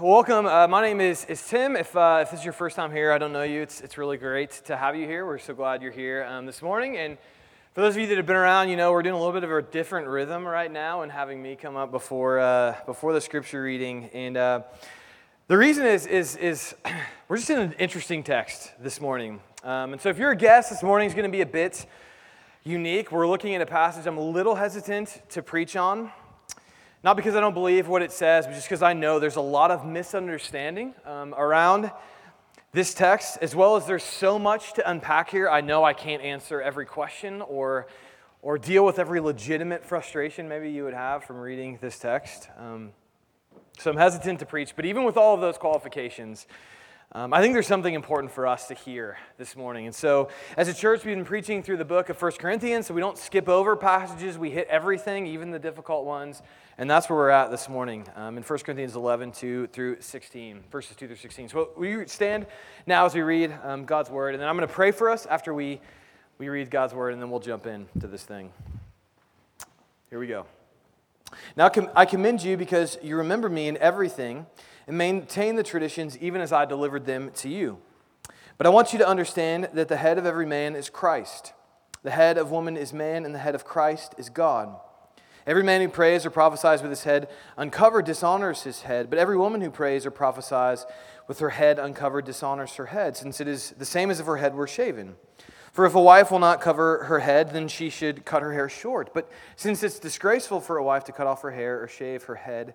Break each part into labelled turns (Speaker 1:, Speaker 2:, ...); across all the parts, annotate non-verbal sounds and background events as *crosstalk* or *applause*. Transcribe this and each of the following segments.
Speaker 1: welcome. Uh, my name is, is Tim. If, uh, if this is your first time here, I don't know you. It's, it's really great to have you here. We're so glad you're here um, this morning. And for those of you that have been around, you know we're doing a little bit of a different rhythm right now and having me come up before, uh, before the scripture reading. And uh, the reason is, is, is *clears throat* we're just in an interesting text this morning. Um, and so if you're a guest, this morning is going to be a bit unique. We're looking at a passage I'm a little hesitant to preach on. Not because I don't believe what it says, but just because I know there's a lot of misunderstanding um, around this text, as well as there's so much to unpack here. I know I can't answer every question or, or deal with every legitimate frustration maybe you would have from reading this text. Um, so I'm hesitant to preach, but even with all of those qualifications, um, I think there's something important for us to hear this morning. And so, as a church, we've been preaching through the book of 1 Corinthians, so we don't skip over passages. We hit everything, even the difficult ones. And that's where we're at this morning um, in 1 Corinthians 11, 2 through 16, verses 2 through 16. So, we stand now as we read um, God's word, and then I'm going to pray for us after we, we read God's word, and then we'll jump into this thing. Here we go. Now, I commend you because you remember me in everything and maintain the traditions even as I delivered them to you. But I want you to understand that the head of every man is Christ. The head of woman is man, and the head of Christ is God. Every man who prays or prophesies with his head uncovered dishonors his head, but every woman who prays or prophesies with her head uncovered dishonors her head, since it is the same as if her head were shaven. For if a wife will not cover her head, then she should cut her hair short. But since it's disgraceful for a wife to cut off her hair or shave her head,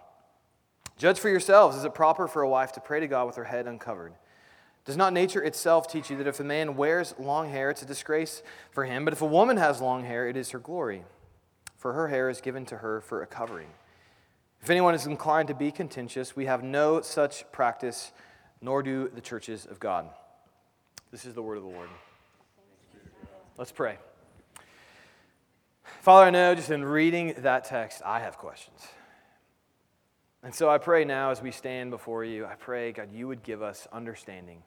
Speaker 1: Judge for yourselves is it proper for a wife to pray to God with her head uncovered? Does not nature itself teach you that if a man wears long hair, it's a disgrace for him? But if a woman has long hair, it is her glory, for her hair is given to her for a covering. If anyone is inclined to be contentious, we have no such practice, nor do the churches of God. This is the word of the Lord. Let's pray. Father, I know just in reading that text, I have questions. And so I pray now as we stand before you, I pray, God, you would give us understanding.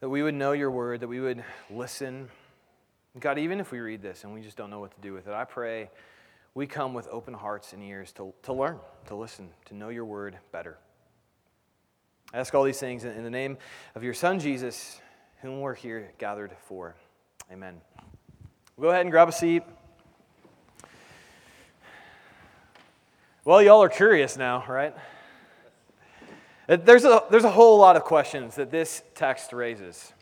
Speaker 1: That we would know your word, that we would listen. God, even if we read this and we just don't know what to do with it, I pray we come with open hearts and ears to, to learn, to listen, to know your word better. I ask all these things in the name of your Son, Jesus, whom we're here gathered for. Amen. Go ahead and grab a seat. Well, y'all are curious now, right? Uh, there's a, there's a whole lot of questions that this text raises.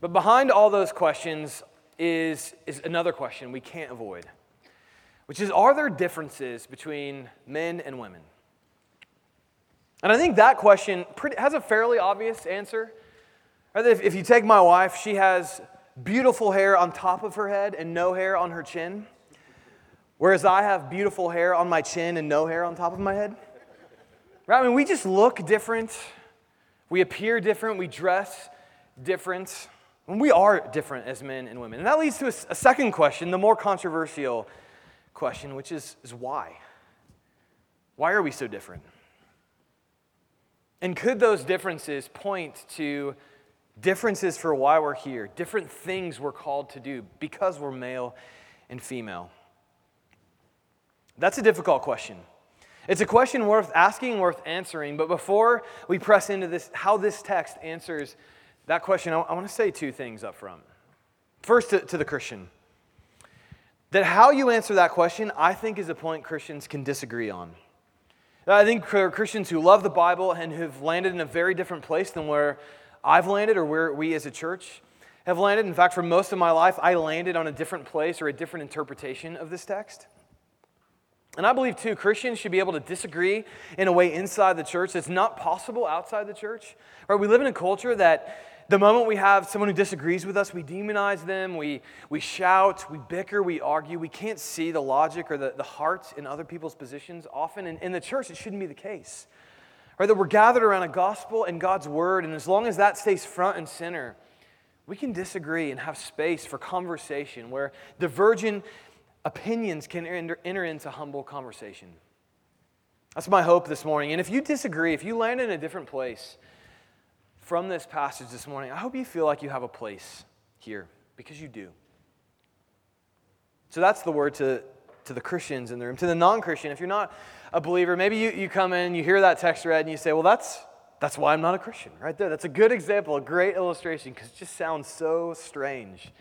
Speaker 1: But behind all those questions is, is another question we can't avoid, which is Are there differences between men and women? And I think that question pretty, has a fairly obvious answer. If, if you take my wife, she has beautiful hair on top of her head and no hair on her chin. Whereas I have beautiful hair on my chin and no hair on top of my head. Right? I mean, we just look different. We appear different. We dress different. And we are different as men and women. And that leads to a, a second question, the more controversial question, which is, is why? Why are we so different? And could those differences point to differences for why we're here, different things we're called to do because we're male and female? That's a difficult question. It's a question worth asking, worth answering. But before we press into this, how this text answers that question, I, want to say two things up front. First, to, to the Christian, that how you answer that question, I think, is a point Christians can disagree on. I think for Christians who love the Bible and who've landed in a very different place than where I've landed or where we as a church have landed. In fact, for most of my life, I landed on a different place or a different interpretation of this text. And I believe, too, Christians should be able to disagree in a way inside the church that's not possible outside the church. Right? We live in a culture that the moment we have someone who disagrees with us, we demonize them, we, we shout, we bicker, we argue. We can't see the logic or the, the heart in other people's positions often. And in the church, it shouldn't be the case. Right? That we're gathered around a gospel and God's word, and as long as that stays front and center, we can disagree and have space for conversation where divergent opinions can enter, enter into humble conversation. That's my hope this morning. And if you disagree, if you land in a different place from this passage this morning, I hope you feel like you have a place here because you do. So that's the word to, to the Christians in the room. To the non Christian, if you're not a believer, maybe you, you come in, you hear that text read, and you say, Well, that's, that's why I'm not a Christian, right there. That's a good example, a great illustration, because it just sounds so strange.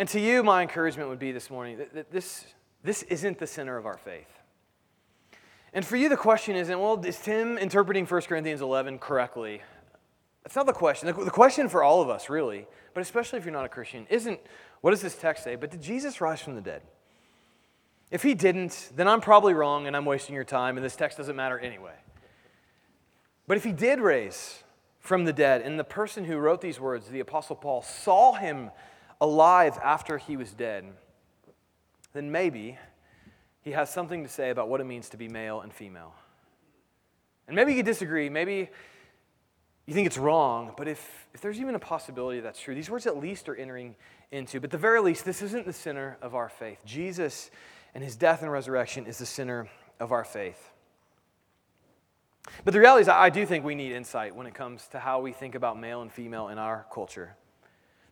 Speaker 1: And to you, my encouragement would be this morning that, this, this isn't the center of our faith. And for you, the question isn't, well, is Tim interpreting 1 Corinthians 11 correctly? That's not the question. The, the question for all of us, really, but especially if you're not a Christian, isn't what does this text say, but did Jesus rise from the dead? If he didn't, then I'm probably wrong and I'm wasting your time, and this text doesn't matter anyway. But if he did raise from the dead, and the person who wrote these words, the Apostle Paul, saw him alive after he was dead, then maybe he has something to say about what it means to be male and female. And maybe you disagree. Maybe you think it's wrong. But if, if there's even a possibility that's true, these words at least are entering into. But the very least, this isn't the center of our faith. Jesus and his death and resurrection is the center of our faith. But the reality is, I do think we need insight when it comes to how we think about male and female in our culture.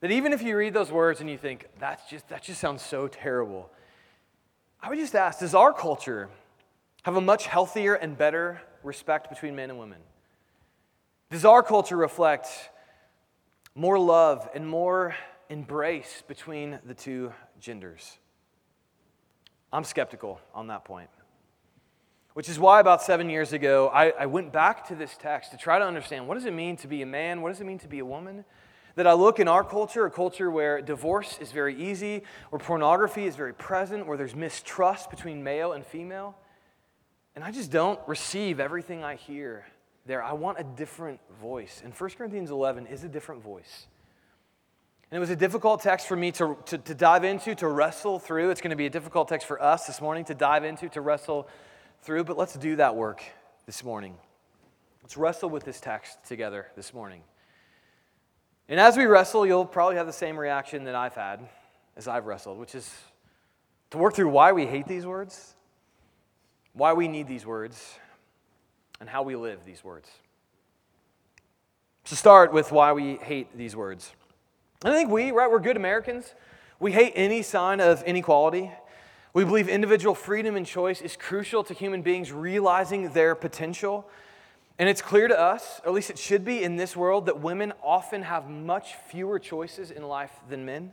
Speaker 1: That even if you read those words and you think, that's just, that just sounds so terrible, I would just ask Does our culture have a much healthier and better respect between men and women? Does our culture reflect more love and more embrace between the two genders? I'm skeptical on that point. Which is why about seven years ago, I, I, went back to this text to try to understand what does it mean to be a man? What does it mean to be a woman? That I look in our culture, a culture where divorce is very easy, where pornography is very present, where there's mistrust between male and female. And I just don't receive everything I hear there. I want a different voice. And 1 Corinthians 11 is a different voice. And it was a difficult text for me to, to, to dive into, to wrestle through. It's going to be a difficult text for us this morning to dive into, to wrestle through. But let's do that work this morning. Let's wrestle with this text together this morning. And as we wrestle, you'll probably have the same reaction that I've had as I've wrestled, which is to work through why we hate these words, why we need these words, and how we live these words. To start with why we hate these words. And I think we, right, we're good Americans. We hate any sign of inequality. We believe individual freedom and choice is crucial to human beings realizing their potential. And it's clear to us, or at least it should be in this world, that women often have much fewer choices in life than men.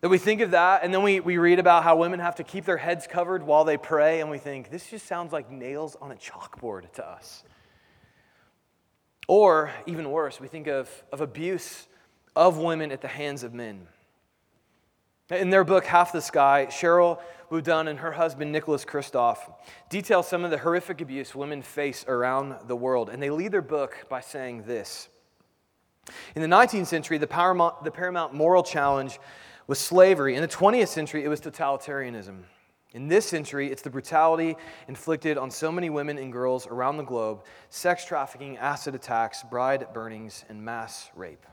Speaker 1: That we think of that, and then we, we read about how women have to keep their heads covered while they pray, and we think, this just sounds like nails on a chalkboard to us. Or, even worse, we think of, of abuse of women at the hands of men. In their book, Half the Sky, Cheryl WuDunn and her husband, Nicholas Kristof, detail some of the horrific abuse women face around the world. And they lead their book by saying this In the 19th century, the paramount, the paramount moral challenge was slavery. In the 20th century, it was totalitarianism. In this century, it's the brutality inflicted on so many women and girls around the globe sex trafficking, acid attacks, bride burnings, and mass rape.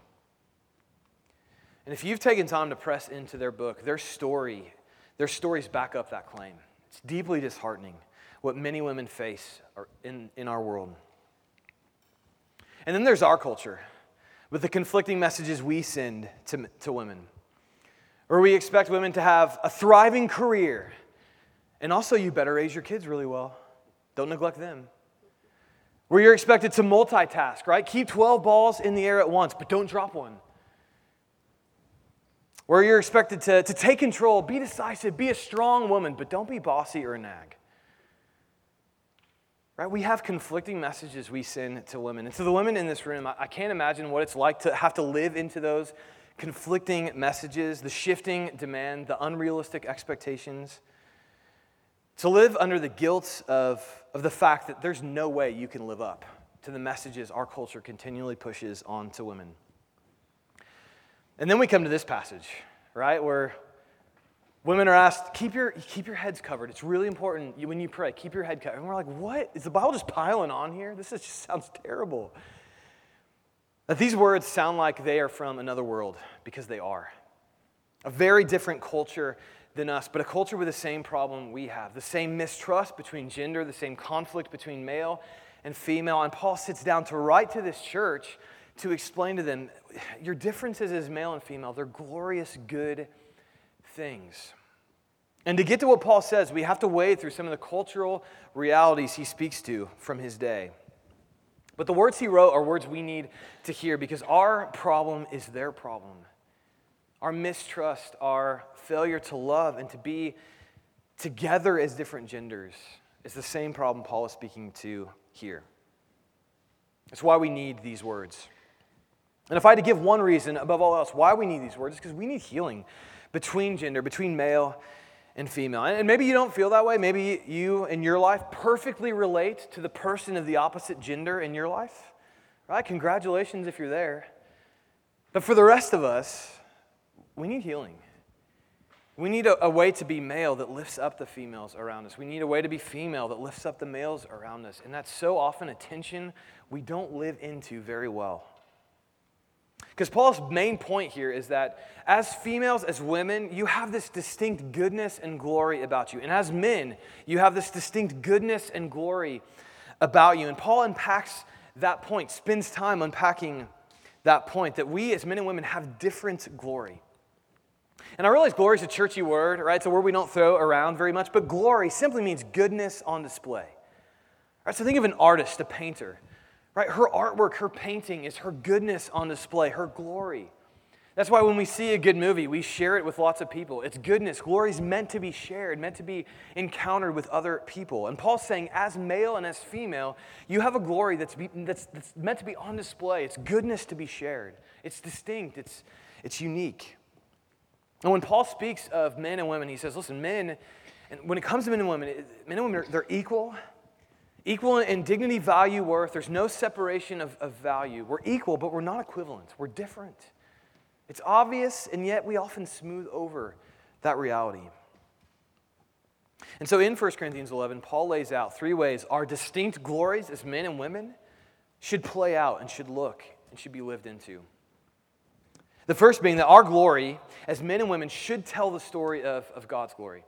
Speaker 1: And if you've taken time to press into their book, their story, their stories back up that claim. It's deeply disheartening what many women face in, in our world. And then there's our culture with the conflicting messages we send to, to women, where we expect women to have a thriving career. And also, you better raise your kids really well. Don't neglect them. Where you're expected to multitask, right? Keep 12 balls in the air at once, but don't drop one where you're expected to, to take control, be decisive, be a strong woman, but don't be bossy or a nag. Right? We have conflicting messages we send to women. And to the women in this room, I, I can't imagine what it's like to have to live into those conflicting messages, the shifting demand, the unrealistic expectations. To live under the guilt of, of the fact that there's no way you can live up to the messages our culture continually pushes on to women. And then we come to this passage, right, where Women are asked, keep your, keep your heads covered. It's really important when you pray, keep your head covered. And we're like, what? Is the Bible just piling on here? This is, just sounds terrible. That these words sound like they are from another world because they are. A very different culture than us, but a culture with the same problem we have the same mistrust between gender, the same conflict between male and female. And Paul sits down to write to this church to explain to them your differences as male and female, they're glorious, good things. And to get to what Paul says, we have to wade through some of the cultural realities he speaks to from his day. But the words he wrote are words we need to hear because our problem is their problem. Our mistrust, our failure to love and to be together as different genders is the same problem Paul is speaking to here. It's why we need these words. And if I had to give one reason above all else why we need these words, it's because we need healing between gender, between male and female. And maybe you don't feel that way. Maybe you in your life perfectly relate to the person of the opposite gender in your life. Right? Congratulations if you're there. But for the rest of us, we need healing. We need a, a, way to be male that lifts up the females around us. We need a way to be female that lifts up the males around us. And that's so often a tension we don't live into very well. Because Paul's main point here is that as females, as women, you have this distinct goodness and glory about you. And as men, you have this distinct goodness and glory about you. And Paul unpacks that point, spends time unpacking that point that we as men and women have different glory. And I realize glory is a churchy word, right? It's a word we don't throw around very much, but glory simply means goodness on display. Right? So think of an artist, a painter. Right? Her artwork, her painting is her goodness on display, her glory. That's why when we see a good movie, we share it with lots of people. It's goodness. Glory is meant to be shared, meant to be encountered with other people. And Paul's saying, as male and as female, you have a glory that's, be, that's, that's meant to be on display. It's goodness to be shared, it's distinct, it's, it's unique. And when Paul speaks of men and women, he says, listen, men, and when it comes to men and women, men and women, are, they're equal Equal in dignity, value, worth. There's no separation of, of value. We're equal, but we're not equivalent. We're different. It's obvious, and yet we often smooth over that reality. And so in 1 Corinthians 11, Paul lays out three ways our distinct glories as men and women should play out and should look and should be lived into. The first being that our glory as men and women should tell the story of, of God's glory.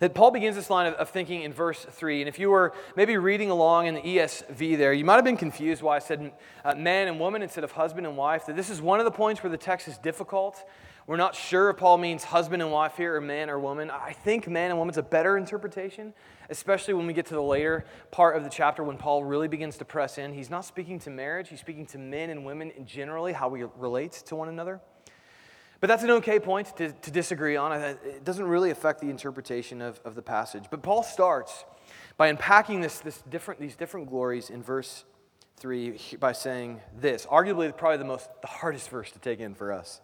Speaker 1: That Paul begins this line of, of, thinking in verse 3. And if you were maybe reading along in the ESV there, you might have been confused why I said uh, man and woman instead of husband and wife. That this is one of the points where the text is difficult. We're not sure if Paul means husband and wife here or man or woman. I think man and woman is a better interpretation, especially when we get to the later part of the chapter when Paul really begins to press in. He's not speaking to marriage, he's speaking to men and women in generally, how we relate to one another. But that's an okay point to, to disagree on. It doesn't really affect the interpretation of, of the passage. But Paul starts by unpacking this, this different, these different glories in verse 3 by saying this, arguably probably the most the hardest verse to take in for us.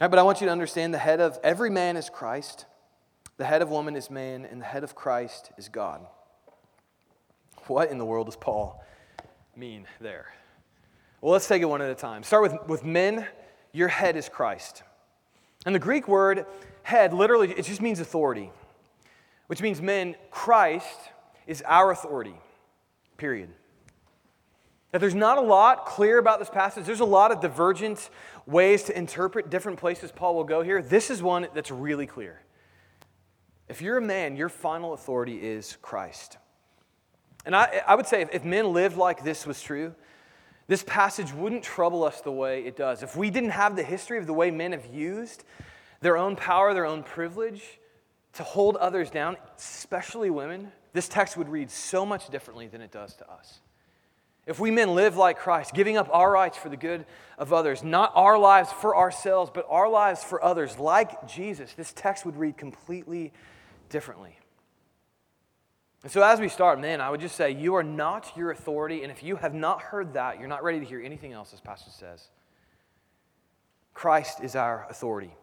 Speaker 1: Right, but I want you to understand the head of every man is Christ, the head of woman is man, and the head of Christ is God. What in the world does Paul mean there? Well, let's take it one at a time. Start with, with men your head is Christ. And the Greek word head literally, it just means authority, which means, men, Christ is our authority, period. That there's not a lot clear about this passage. There's a lot of divergent ways to interpret different places Paul will go here. This is one that's really clear. If you're a man, your final authority is Christ. And I, I would say if, if men lived like this was true, this passage wouldn't trouble us the way it does. If we didn't have the history of the way men have used their own power, their own privilege to hold others down, especially women, this text would read so much differently than it does to us. If we men live like Christ, giving up our rights for the good of others, not our lives for ourselves, but our lives for others, like Jesus, this text would read completely differently. And so, as we start, man, I would just say you are not your authority. And if you have not heard that, you're not ready to hear anything else, as Pastor says. Christ is our authority.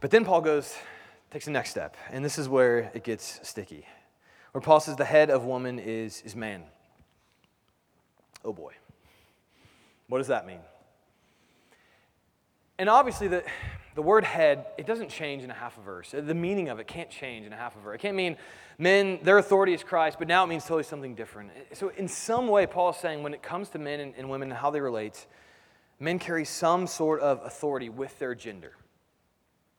Speaker 1: But then Paul goes, takes the next step. And this is where it gets sticky. Where Paul says the head of woman is, is man. Oh boy. What does that mean? And obviously, the, the word head, it doesn't change in a half a verse. The meaning of it can't change in a half a verse. It can't mean men, their authority is Christ, but now it means totally something different. So, in some way, Paul is saying when it comes to men and, and women and how they relate, men carry some sort of authority with their gender.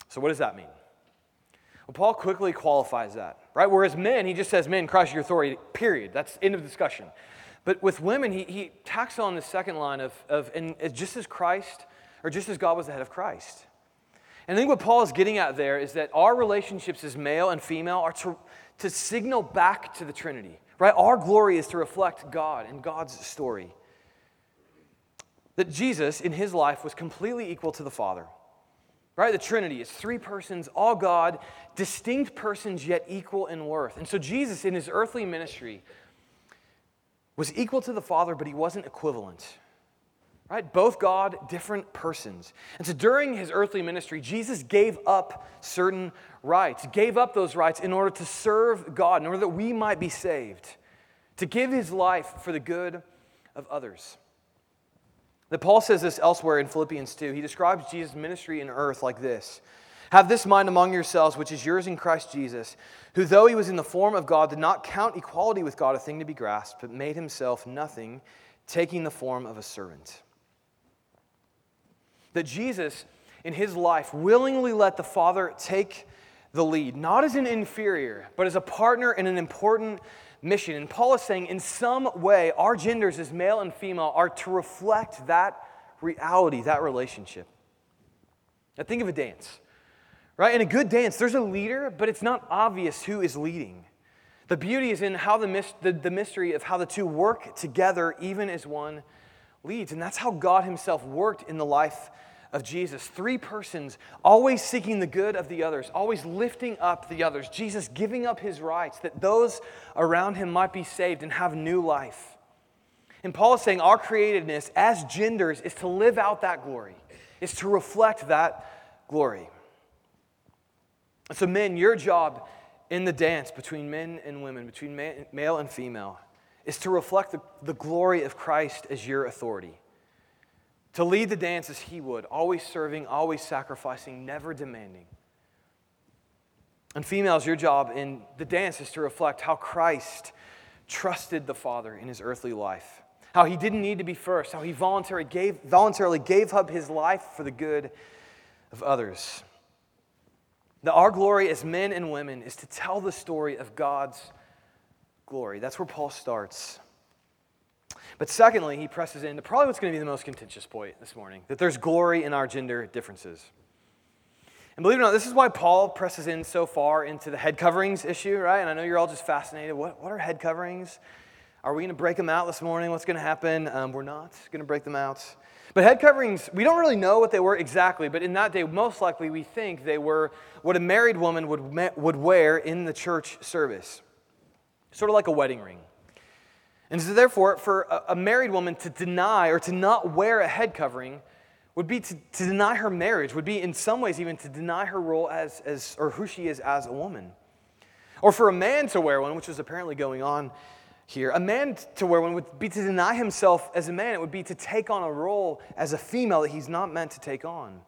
Speaker 1: So, what does that mean? Well, Paul quickly qualifies that, right? Whereas men, he just says, men, Christ your authority, period. That's end of discussion. But with women, he, he tacks on the second line of, of and just as Christ, or just as God was the head of Christ. And I think what Paul is getting at there is that our relationships as male and female are to, to signal back to the Trinity, right? Our glory is to reflect God and God's story. That Jesus, in his life, was completely equal to the Father, right? The Trinity is three persons, all God, distinct persons, yet equal in worth. And so Jesus, in his earthly ministry, was equal to the Father, but he wasn't equivalent right? Both God, different persons. And so during his earthly ministry, Jesus gave up certain rights, gave up those rights in order to serve God, in order that we might be saved, to give his life for the good of others. That Paul says this elsewhere in Philippians 2. He describes Jesus' ministry in earth like this Have this mind among yourselves, which is yours in Christ Jesus, who, though he was in the form of God, did not count equality with God a thing to be grasped, but made himself nothing, taking the form of a servant that Jesus, in his life, willingly let the Father take the lead, not as an inferior, but as a partner in an important mission. And Paul is saying, in some way, our genders as male and female are to reflect that reality, that relationship. Now, think of a dance, right? In a good dance, there's a leader, but it's not obvious who is leading. The beauty is in how the, the, the mystery of how the two work together, even as one leads. And that's how God Himself worked in the life of Jesus. Three persons, always seeking the good of the others, always lifting up the others. Jesus giving up his rights that those around him might be saved and have new life. And Paul is saying our createdness as genders is to live out that glory, is to reflect that glory. So, men, your job in the dance between men and women, between male and female, is to reflect the, the glory of Christ as your authority to lead the dance as he would, always serving, always sacrificing, never demanding. And females, your job in the dance is to reflect how Christ trusted the Father in his earthly life, how he didn't need to be first, how he voluntarily gave, voluntarily gave up his life for the good of others. That our glory as men and women is to tell the story of God's glory. That's where Paul starts. But secondly, he presses into probably what's going to be the most contentious point this morning that there's glory in our gender differences. And believe it or not, this is why Paul presses in so far into the head coverings issue, right? And I know you're all just fascinated. What, what are head coverings? Are we going to break them out this morning? What's going to happen? Um, we're not going to break them out. But head coverings, we don't really know what they were exactly, but in that day, most likely we think they were what a married woman would, would wear in the church service, sort of like a wedding ring. And so, therefore, for a married woman to deny or to not wear a head covering would be to, to deny her marriage, would be in some ways even to deny her role as, as, or who she is as a woman. Or for a man to wear one, which was apparently going on here, a man to wear one would be to deny himself as a man. It would be to take on a role as a female that he's not meant to take on.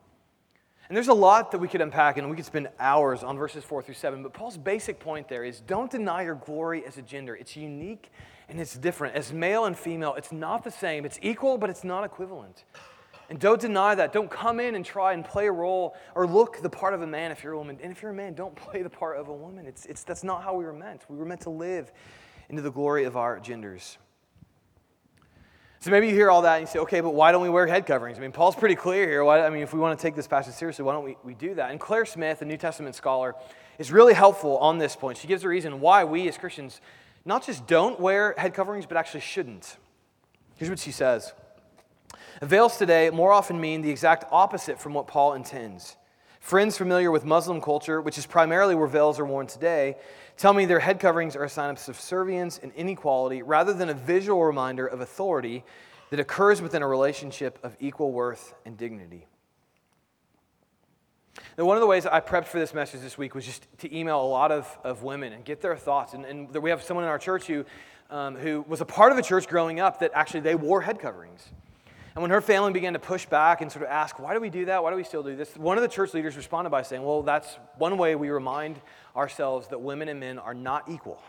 Speaker 1: And there's a lot that we could unpack, and we could spend hours on verses 4 through 7. But Paul's basic point there is don't deny your glory as a gender. It's unique and it's different. As male and female, it's not the same. It's equal, but it's not equivalent. And don't deny that. Don't come in and try and play a role or look the part of a man if you're a woman. And if you're a man, don't play the part of a woman. It's, it's, that's not how we were meant. We were meant to live into the glory of our genders. So maybe you hear all that and you say, okay, but why don't we wear head coverings? I mean, Paul's pretty clear here. Why, I mean, if we want to take this passage seriously, why don't we, we do that? And Claire Smith, a New Testament scholar, is really helpful on this point. She gives a reason why we as Christians not just don't wear head coverings, but actually shouldn't. Here's what she says Veils today more often mean the exact opposite from what Paul intends. Friends familiar with Muslim culture, which is primarily where veils are worn today, tell me their head coverings are a sign of subservience and inequality rather than a visual reminder of authority that occurs within a relationship of equal worth and dignity. Now, one of the ways I prepped for this message this week was just to email a lot of, of women and get their thoughts. And, and we have someone in our church who, um, who was a part of a church growing up that actually they wore head coverings. And when her family began to push back and sort of ask, why do we do that? Why do we still do this? One of the church leaders responded by saying, well, that's one way we remind ourselves that women and men are not equal.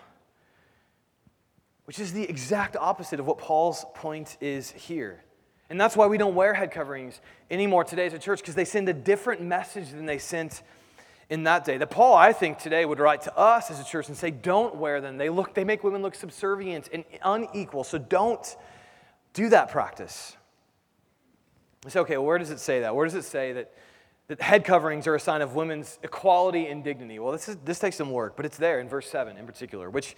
Speaker 1: Which is the exact opposite of what Paul's point is here. And that's why we don't wear head coverings anymore today as a church, because they send a different message than they sent in that day. That Paul, I think, today would write to us as a church and say, don't wear them. They look, they make women look subservient and unequal. So don't do that practice. I say, okay, well, where does it say that? Where does it say that, that head coverings are a sign of women's equality and dignity? Well, this, is, this takes some work, but it's there in verse 7 in particular, which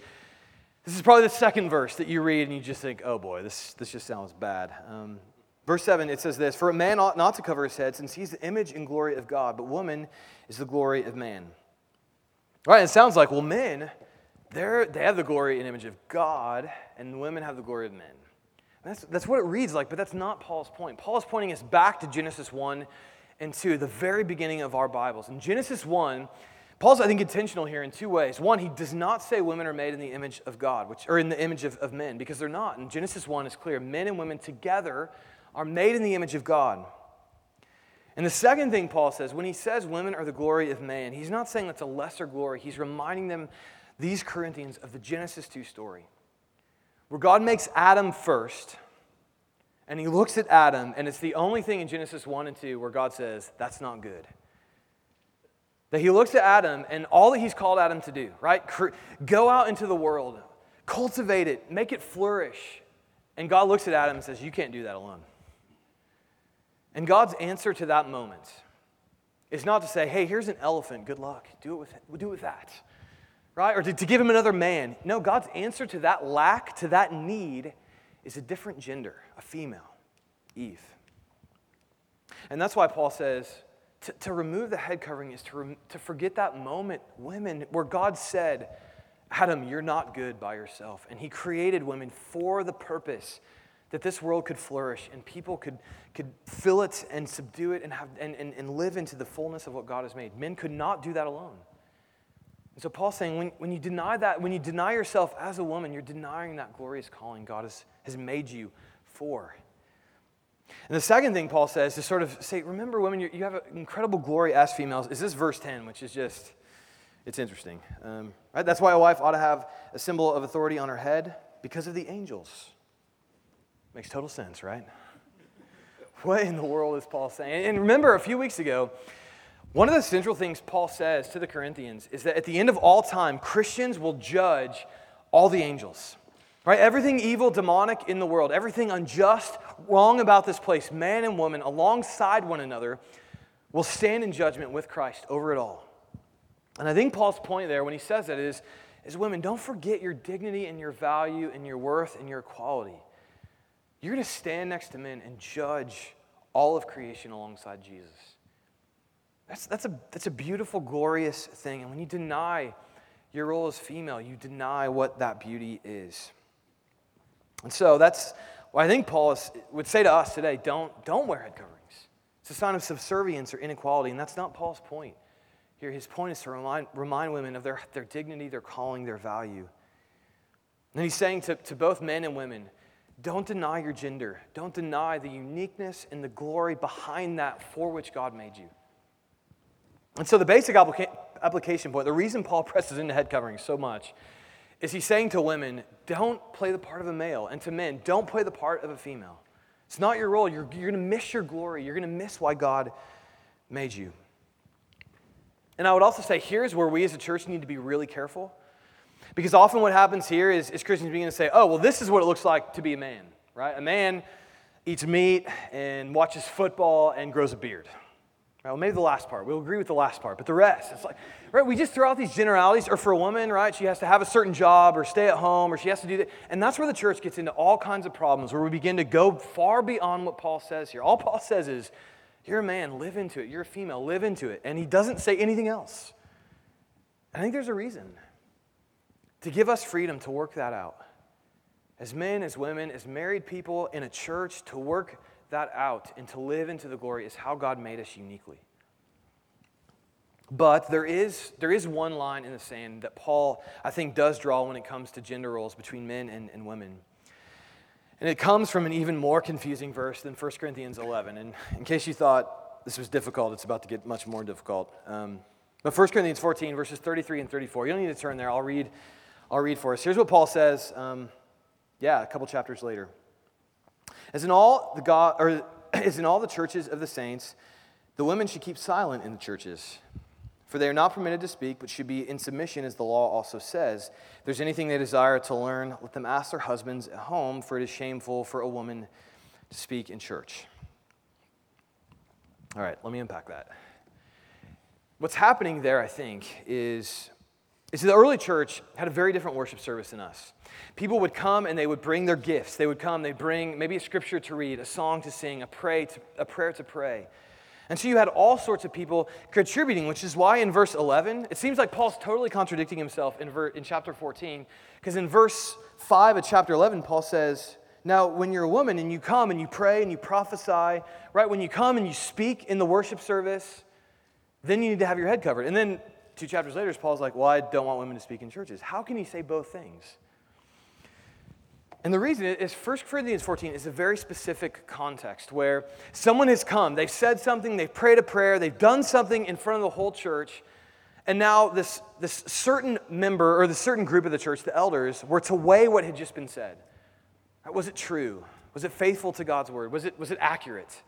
Speaker 1: this is probably the second verse that you read and you just think, oh boy, this, this just sounds bad. Um, verse 7, it says this For a man ought not to cover his head, since he's the image and glory of God, but woman is the glory of man. Right? It sounds like, well, men, they're, they have the glory and image of God, and women have the glory of men. That's, that's what it reads like, but that's not Paul's point. Paul is pointing us back to Genesis 1 and 2, the very beginning of our Bibles. In Genesis 1, Paul's, I think, intentional here in two ways. One, he does not say women are made in the image of God, which, or in the image of, of men, because they're not. And Genesis 1, is clear men and women together are made in the image of God. And the second thing Paul says, when he says women are the glory of man, he's not saying that's a lesser glory. He's reminding them, these Corinthians, of the Genesis 2 story where God makes Adam first, and he looks at Adam, and it's the only thing in Genesis 1 and 2 where God says, That's not good. That he looks at Adam and all that he's called Adam to do, right? Go out into the world, cultivate it, make it flourish. And God looks at Adam and says, You can't do that alone. And God's answer to that moment is not to say, Hey, here's an elephant, good luck, do it with, do it with that right? Or to, to give him another man. No, God's answer to that lack, to that need, is a different gender, a female, Eve. And that's why Paul says to, to remove the head covering is to, rem, to forget that moment, women, where God said, Adam, you're not good by yourself. And he created women for the purpose that this world could flourish and people could, could fill it and subdue it and, have, and, and, and live into the fullness of what God has made. Men could not do that alone. And so Paul's saying when, when you deny that, when you deny yourself as a woman, you're denying that glorious calling God has, has made you for. And the second thing Paul says is sort of say, remember, women, you, you have an incredible glory as females, is this verse 10, which is just, it's interesting. Um, right? That's why a wife ought to have a symbol of authority on her head because of the angels. Makes total sense, right? What in the world is Paul saying? And remember, a few weeks ago, one of the central things Paul says to the Corinthians is that at the end of all time, Christians will judge all the angels. Right? Everything evil, demonic in the world, everything unjust, wrong about this place, man and woman, alongside one another, will stand in judgment with Christ over it all. And I think Paul's point there when he says that is, is women, don't forget your dignity and your value and your worth and your equality. You're going to stand next to men and judge all of creation alongside Jesus. That's, that's, a, that's a beautiful, glorious thing. And when you deny your role as female, you deny what that beauty is. And so that's what I think Paul is, would say to us today don't, don't wear head coverings. It's a sign of subservience or inequality, and that's not Paul's point. Here, his point is to remind, remind women of their, their dignity, their calling, their value. And he's saying to, to both men and women, don't deny your gender. Don't deny the uniqueness and the glory behind that for which God made you. And so, the basic applica- application point, the reason Paul *laughs* presses into head covering so much, is he's saying to women, don't play the part of a male, and to men, don't play the part of a female. It's not your role. You're, you're going to miss your glory. You're going to miss why God made you. And I would also say, here's where we as a church need to be really careful. Because often what happens here is, is Christians begin to say, oh, well, this is what it looks like to be a man, right? A man eats meat and watches football and grows a beard. Right, well, maybe the last part. We'll agree with the last part, but the rest, it's like, right, we just throw out these generalities, or for a woman, right, she has to have a certain job or stay at home, or she has to do that. And that's where the church gets into all kinds of problems, where we begin to go far beyond what Paul says here. All Paul says is, you're a man, live into it. You're a female, live into it. And he doesn't say anything else. I think there's a reason to give us freedom to work that out. As men, as women, as married people in a church, to work that out and to live into the glory is how God made us uniquely. But there is, there is one line in the sand that Paul, I think, does draw when it comes to gender roles between men and, and women. And it comes from an even more confusing verse than 1 Corinthians 11. And in case you thought this was difficult, it's about to get much more difficult. Um, but 1 Corinthians 14, verses 33 and 34. You don't need to turn there. I'll read, I'll read for us. Here's what Paul says. Um, yeah, a couple chapters later. As in all the God, or *clears throat* as in all the churches of the saints, the women should keep silent in the churches for they are not permitted to speak, but should be in submission, as the law also says. If there's anything they desire to learn, let them ask their husbands at home, for it is shameful for a woman to speak in church. All right, let me unpack that. What's happening there, I think, is, is the early church had a very different worship service than us. People would come and they would bring their gifts. They would come, they'd bring maybe a scripture to read, a song to sing, a, pray to, a prayer to pray. And so you had all sorts of people contributing, which is why in verse 11, it seems like Paul's totally contradicting himself in, ver- in chapter 14, because in verse 5 of chapter 11, Paul says, Now, when you're a woman and you come and you pray and you prophesy, right, when you come and you speak in the worship service, then you need to have your head covered. And then two chapters later, Paul's like, Well, I don't want women to speak in churches. How can he say both things? And the reason is 1 Corinthians 14 is a very specific context where someone has come, they've said something, they've prayed a prayer, they've done something in front of the whole church, and now this, this certain member or the certain group of the church, the elders, were to weigh what had just been said. Was it true? Was it faithful to God's word? Was it, was it accurate?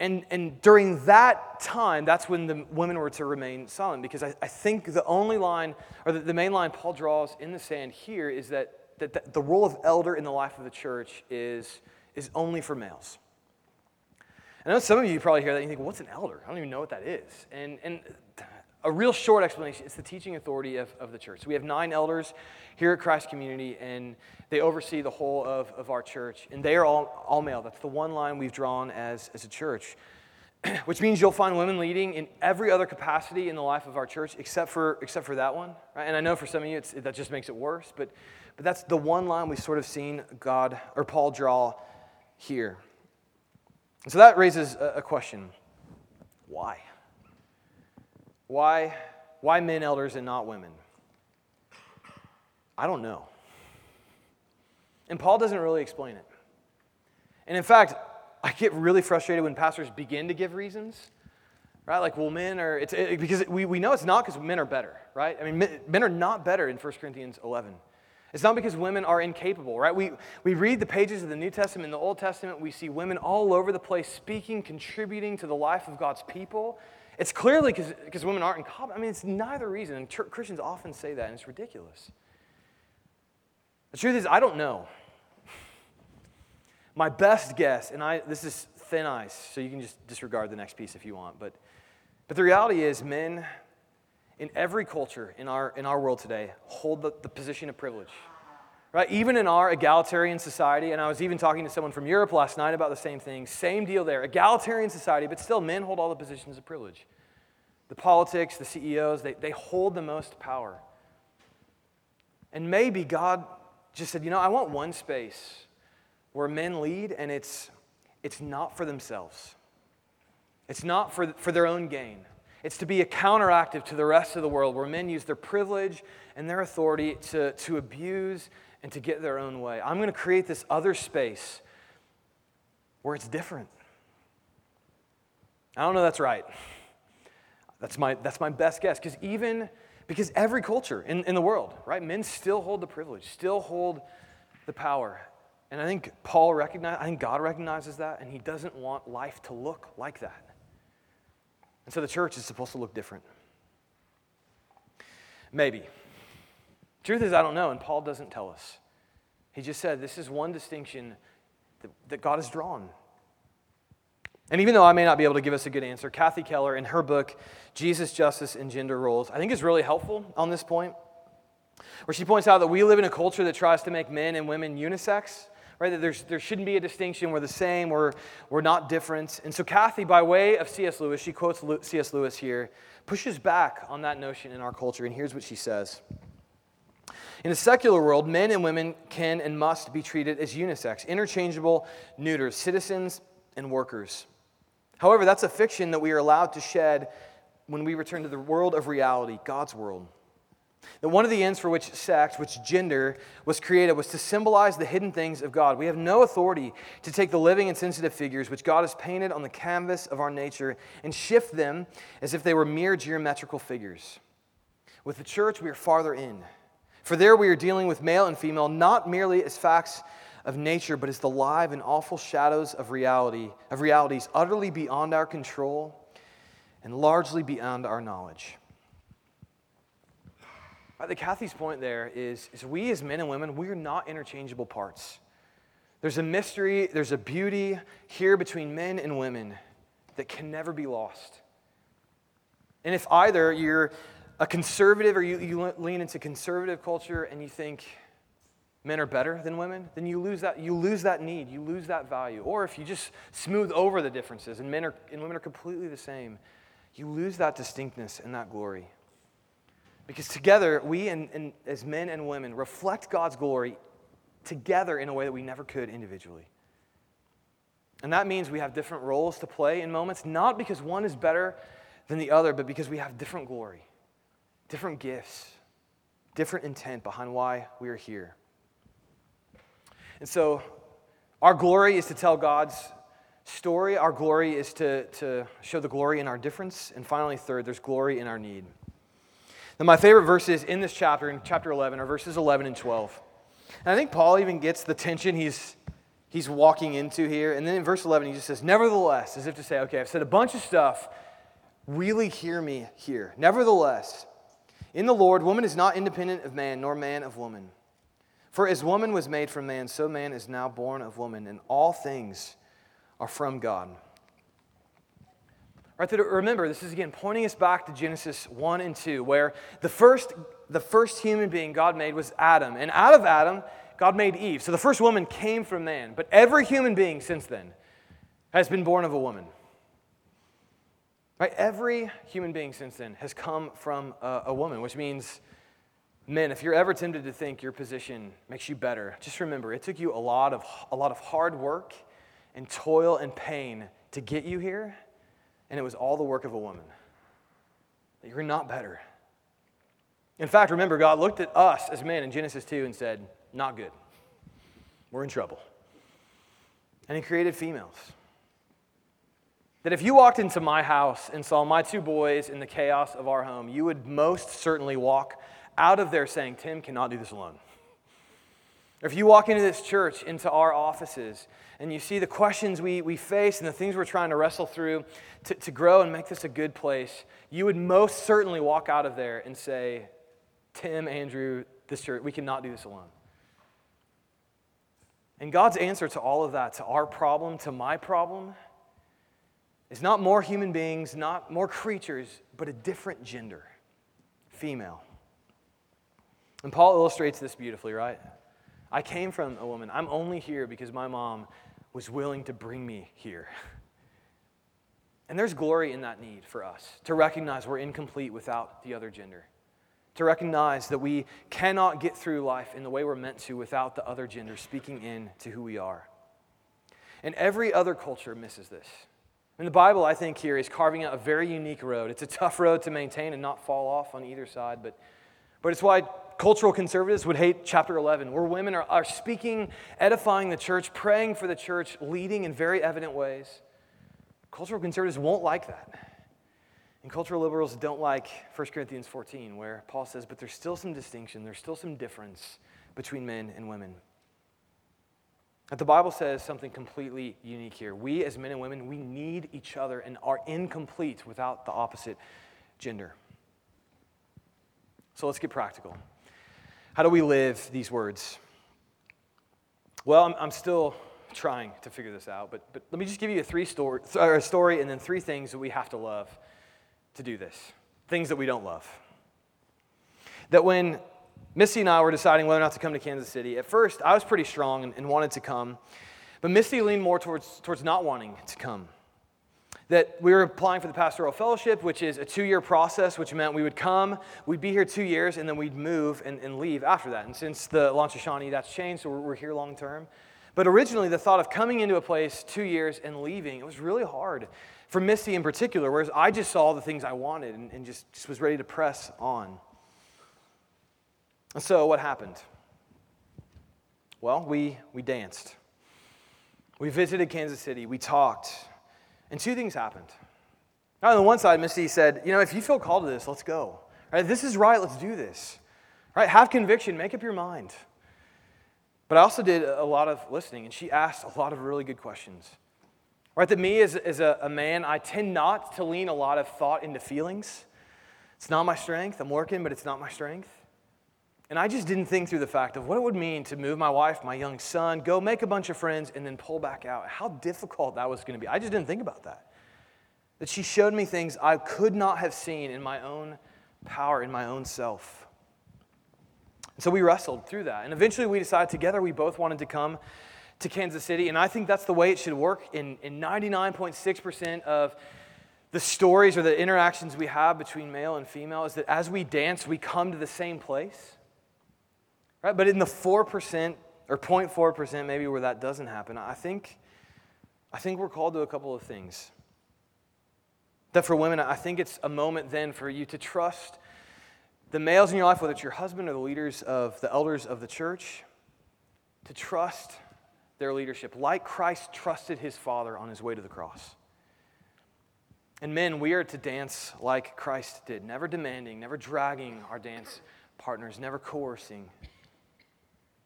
Speaker 1: And, and during that time, that's when the women were to remain silent because I, I think the only line, or the, the main line Paul draws in the sand here is that that the role of elder in the life of the church is, is only for males. I know some of you probably hear that and you think, well, what's an elder? I don't even know what that is. And, and a real short explanation it's the teaching authority of, of the church. So we have nine elders here at Christ Community, and they oversee the whole of, of our church. And they are all, all male. That's the one line we've drawn as, as a church, *clears throat* which means you'll find women leading in every other capacity in the life of our church except for, except for that one. Right? And I know for some of you it, that just makes it worse, but but that's the one line we've sort of seen God or Paul draw here. So that raises a question why? Why, why men elders and not women? I don't know. And Paul doesn't really explain it. And in fact, I get really frustrated when pastors begin to give reasons, right? Like, well, men are, it's, it, because we, we know it's not because men are better, right? I mean, men, men are not better in 1 Corinthians 11. It's not because women are incapable, right? We, we read the pages of the New Testament and the Old Testament, we see women all over the place speaking, contributing to the life of God's people. It's clearly because women aren't incompetent. I mean, it's neither reason. And Christians often say that, and it's ridiculous. The truth is, I don't know. *laughs* My best guess, and I, this is thin ice, so you can just disregard the next piece if you want, but, but the reality is, men in every culture in our, in our world today hold the, the position of privilege. Right? Even in our egalitarian society, and I was even talking to someone from Europe last night about the same thing, same deal there. Egalitarian society, but still men hold all the positions of privilege. The politics, the CEOs, they, they hold the most power. And maybe God just said, you know, I want one space where men lead and it's, it's not for themselves. It's not for, for their own gain. It's to be a counteractive to the rest of the world where men use their privilege and their authority to, to abuse and to get their own way. I'm going to create this other space where it's different. I don't know that's right. That's my, that's my best guess. Because even, because every culture in, in the world, right, men still hold the privilege, still hold the power. And I think Paul recognizes, I think God recognizes that, and he doesn't want life to look like that. And so the church is supposed to look different. Maybe. Truth is, I don't know, and Paul doesn't tell us. He just said this is one distinction that, that God has drawn. And even though I may not be able to give us a good answer, Kathy Keller, in her book, Jesus, Justice, and Gender Roles, I think is really helpful on this point, where she points out that we live in a culture that tries to make men and women unisex right? That there's, there shouldn't be a distinction. We're the same. We're, we're not different. And so, Kathy, by way of C.S. Lewis, she quotes C.S. Lewis here, pushes back on that notion in our culture. And here's what she says In a secular world, men and women can and must be treated as unisex, interchangeable neuters, citizens and workers. However, that's a fiction that we are allowed to shed when we return to the world of reality, God's world. That one of the ends for which sex, which gender was created, was to symbolize the hidden things of God. We have no authority to take the living and sensitive figures which God has painted on the canvas of our nature and shift them as if they were mere geometrical figures. With the church, we are farther in. For there we are dealing with male and female not merely as facts of nature, but as the live and awful shadows of reality, of realities utterly beyond our control and largely beyond our knowledge. Right, the Kathy's point there is, is we as men and women, we are not interchangeable parts. There's a mystery, there's a beauty here between men and women that can never be lost. And if either you're a conservative or you, you lean into conservative culture and you think men are better than women, then you lose that, you lose that need, you lose that value. Or if you just smooth over the differences and men are, and women are completely the same, you lose that distinctness and that glory. Because together, we and, and as men and women reflect God's glory together in a way that we never could individually. And that means we have different roles to play in moments, not because one is better than the other, but because we have different glory, different gifts, different intent behind why we are here. And so, our glory is to tell God's story. Our glory is to, to show the glory in our difference. And finally, third, there's glory in our need. Now, my favorite verses in this chapter, in chapter 11, are verses 11 and 12. And I think Paul even gets the tension he's, he's walking into here. And then in verse 11, he just says, Nevertheless, as if to say, okay, I've said a bunch of stuff. Really hear me here. Nevertheless, in the Lord, woman is not independent of man, nor man of woman. For as woman was made from man, so man is now born of woman, and all things are from God. Right, remember, this is again pointing us back to Genesis 1 and 2, where the first, the first human being God made was Adam. And out of Adam, God made Eve. So the first woman came from man. But every human being since then has been born of a woman. Right? Every human being since then has come from a, a woman, which means, men, if you're ever tempted to think your position makes you better, just remember it took you a lot of, a lot of hard work and toil and pain to get you here and it was all the work of a woman. You're not better. In fact, remember, God looked at us as men in Genesis 2 and said, Not good. We're in trouble. And He created females. That if you walked into my house and saw my two boys in the chaos of our home, you would most certainly walk out of there saying, Tim cannot do this alone. Or if you walk into this church, into our offices, and you see the questions we, we face and the things we're trying to wrestle through to, to grow and make this a good place, you would most certainly walk out of there and say, Tim, Andrew, this church, we cannot do this alone. And God's answer to all of that, to our problem, to my problem, is not more human beings, not more creatures, but a different gender female. And Paul illustrates this beautifully, right? I came from a woman. I'm only here because my mom was willing to bring me here. And there's glory in that need for us to recognize we're incomplete without the other gender, to recognize that we cannot get through life in the way we're meant to without the other gender speaking in to who we are. And every other culture misses this. And the Bible, I think, here is carving out a very unique road. It's a tough road to maintain and not fall off on either side, but, but it's why cultural conservatives would hate chapter 11, where women are, are speaking, edifying the church, praying for the church, leading in very evident ways. Cultural conservatives won't like that. And cultural liberals don't like 1 Corinthians 14, where Paul says, but there's still some distinction, there's still some difference between men and women. But the Bible says something completely unique here. We, as men and women, we need each other and are incomplete without the opposite gender. So let's get practical. How do we live these words? Well, I'm, I'm still trying to figure this out, but, but let me just give you a three story, a story and then three things that we have to love to do this. Things that we don't love. That when Misty and I were deciding whether or not to come to Kansas City, at first I was pretty strong and, and wanted to come, but Misty leaned more towards, towards not wanting to come that we were applying for the pastoral fellowship, which is a two year process, which meant we would come, we'd be here two years, and then we'd move and, and leave after that. And since the launch of Shawnee, that's changed, so we're, we're here long term. But originally, the thought of coming into a place two years and leaving, it was really hard for Misty in particular, whereas I just saw the things I wanted and, and just, just was ready to press on. And so, what happened? Well, we, we danced. We visited Kansas City. We talked. And two things happened. Now, on the one side, Misty said, You know, if you feel called to this, let's go. Right? This is right. Let's do this. Right? Have conviction. Make up your mind. But I also did a lot of listening, and she asked a lot of really good questions. Right? That me, as, as a, a man, I tend not to lean a lot of thought into feelings. It's not my strength. I'm working, but it's not my strength. And I just didn't think through the fact of what it would mean to move my wife, my young son, go make a bunch of friends, and then pull back out. How difficult that was going to be. I just didn't think about that. That she showed me things I could not have seen in my own power, in my own self. And so we wrestled through that. And eventually we decided together we both wanted to come to Kansas City. And I think that's the way it should work in, in 99.6% of the stories or the interactions we have between male and female is that as we dance, we come to the same place. Right? But in the 4% or 0.4% maybe where that doesn't happen, I think, I think we're called to a couple of things. That for women, I think it's a moment then for you to trust the males in your life, whether it's your husband or the leaders of the elders of the church, to trust their leadership, like Christ trusted his Father on his way to the cross. And men, we are to dance like Christ did, never demanding, never dragging our dance partners, never coercing.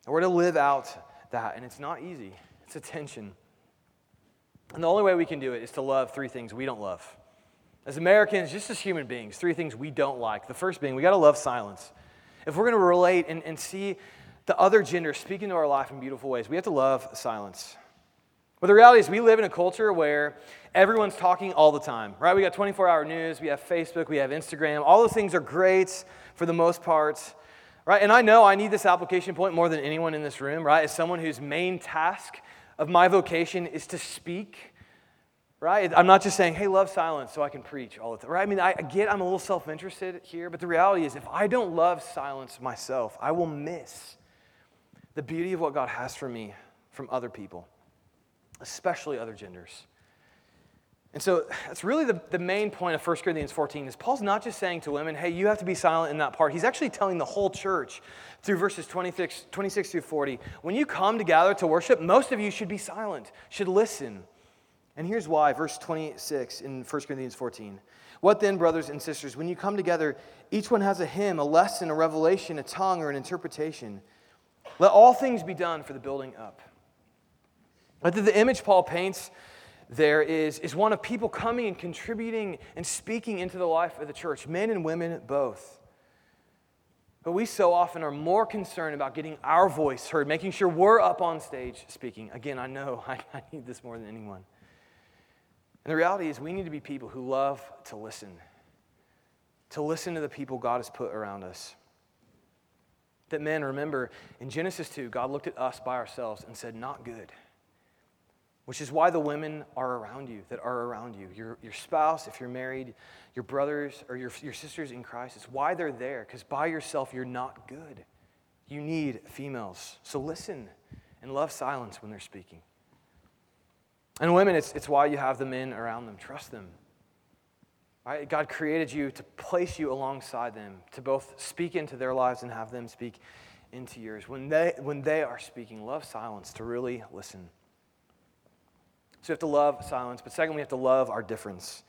Speaker 1: And we're to live out that, and it's not easy, it's a tension. And the only way we can do it is to love three things we don't love. As Americans, just as human beings, three things we don't like. The first being, we got to love silence. If we're going to relate and, and see the other gender speak into our life in beautiful ways, we have to love silence. But the reality is, we live in a culture where everyone's talking all the time, right? We got 24 hour news, we have Facebook, we have Instagram. All those things are great for the most part. Right? And I know I need this application point more than anyone in this room, right? As someone whose main task of my vocation is to speak, right? I'm not just saying, hey, love silence so I can preach all the time, right? I mean, I get I'm a little self interested here, but the reality is, if I don't love silence myself, I will miss the beauty of what God has for me from other people, especially other genders. And so that's really the, the main point of 1 Corinthians 14 is Paul's not just saying to women, hey, you have to be silent in that part. He's actually telling the whole church through verses 26, 26 through 40. When you come together to worship, most of you should be silent, should listen. And here's why, verse 26 in 1 Corinthians 14. What then, brothers and sisters, when you come together, each one has a hymn, a lesson, a revelation, a tongue, or an interpretation. Let all things be done for the building up. But the image Paul paints there is, is one of people coming and contributing and speaking into the life of the church, men and women both. But we so often are more concerned about getting our voice heard, making sure we're up on stage speaking. Again, I know *laughs* I, I need this more than anyone. And the reality is, we need to be people who love to listen, to listen to the people God has put around us. That men, remember, in Genesis 2, God looked at us by ourselves and said, Not good which is why the women are around you, that are around you. Your, your spouse, if you're married, your brothers or your, your sisters in Christ, it's why they're there, because by yourself, you're not good. You need females. So listen and love silence when they're speaking. And women, it's, it's why you have the men around them. Trust them. Right? God created you to place you alongside them, to both speak into their lives and have them speak into yours. When they, when they are speaking, love silence to really listen. So we have to love silence. But second, we have to love our difference.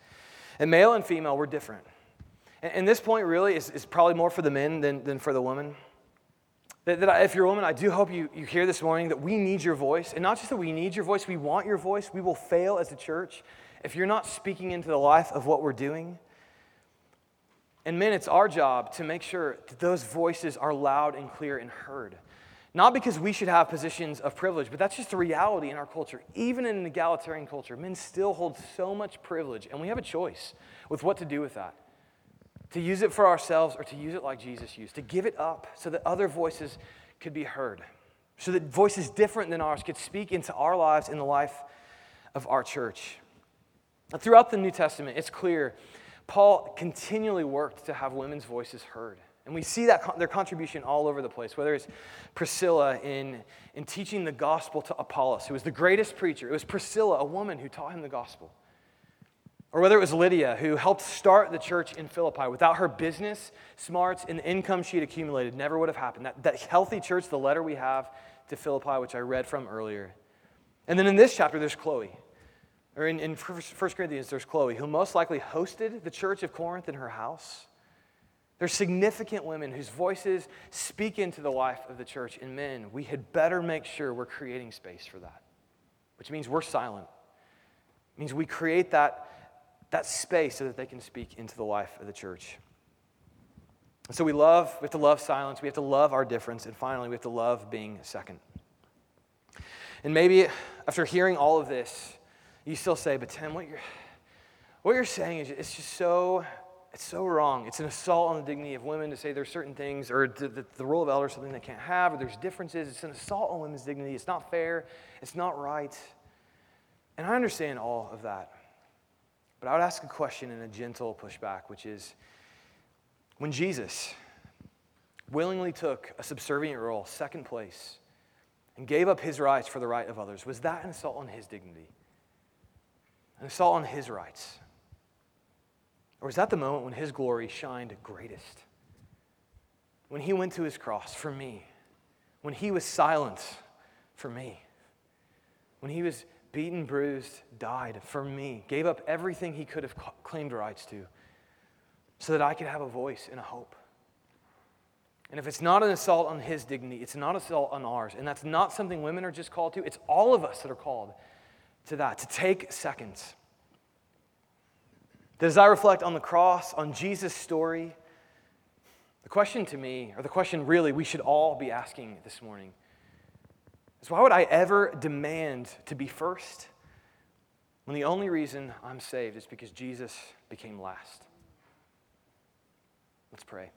Speaker 1: And male and female, we're different. And, and this point really is, is probably more for the men than, than for the women. That, that I, if you're a woman, I do hope you, you hear this morning that we need your voice. And not just that we need your voice, we want your voice. We will fail as a church if you're not speaking into the life of what we're doing. And men, it's our job to make sure that those voices are loud and clear and heard. Not because we should have positions of privilege, but that's just the reality in our culture. Even in an egalitarian culture, men still hold so much privilege, and we have a choice with what to do with that. To use it for ourselves or to use it like Jesus used, to give it up so that other voices could be heard, so that voices different than ours could speak into our lives in the life of our church. Throughout the New Testament, it's clear Paul continually worked to have women's voices heard. And we see that their contribution all over the place, whether it's Priscilla in, in teaching the gospel to Apollos, who was the greatest preacher. It was Priscilla, a woman, who taught him the gospel. Or whether it was Lydia who helped start the church in Philippi. Without her business smarts and the income she'd accumulated, never would have happened. That, that healthy church, the letter we have to Philippi, which I read from earlier. And then in this chapter, there's Chloe. Or in, in 1 Corinthians, there's Chloe, who most likely hosted the church of Corinth in her house. There's significant women whose voices speak into the life of the church. And men, we had better make sure we're creating space for that, which means we're silent. It means we create that that space so that they can speak into the life of the church. And so we love, we have to love silence, we have to love our difference, and finally, we have to love being second. And maybe after hearing all of this, you still say, but Tim, what you're, what you're saying is it's just so, it's so wrong. It's an assault on the dignity of women to say there's certain things, or the, the, role of elders something they can't have, or there's differences. It's an assault on women's dignity. It's not fair. It's not right. And I understand all of that. But I would ask a question in a gentle pushback, which is when Jesus willingly took a subservient role, second place, and gave up his rights for the right of others, was that an assault on his dignity? An assault on his rights? Or was that the moment when his glory shined greatest? When he went to his cross for me, when he was silent for me, when he was beaten, bruised, died for me, gave up everything he could have claimed rights to so that I could have a voice and a hope. And if it's not an assault on his dignity, it's not an assault on ours. And that's not something women are just called to, it's all of us that are called to that, to take seconds. As I reflect on the cross, on Jesus' story, the question to me, or the question really we should all be asking this morning, is why would I ever demand to be first when the only reason I'm saved is because Jesus became last? Let's pray.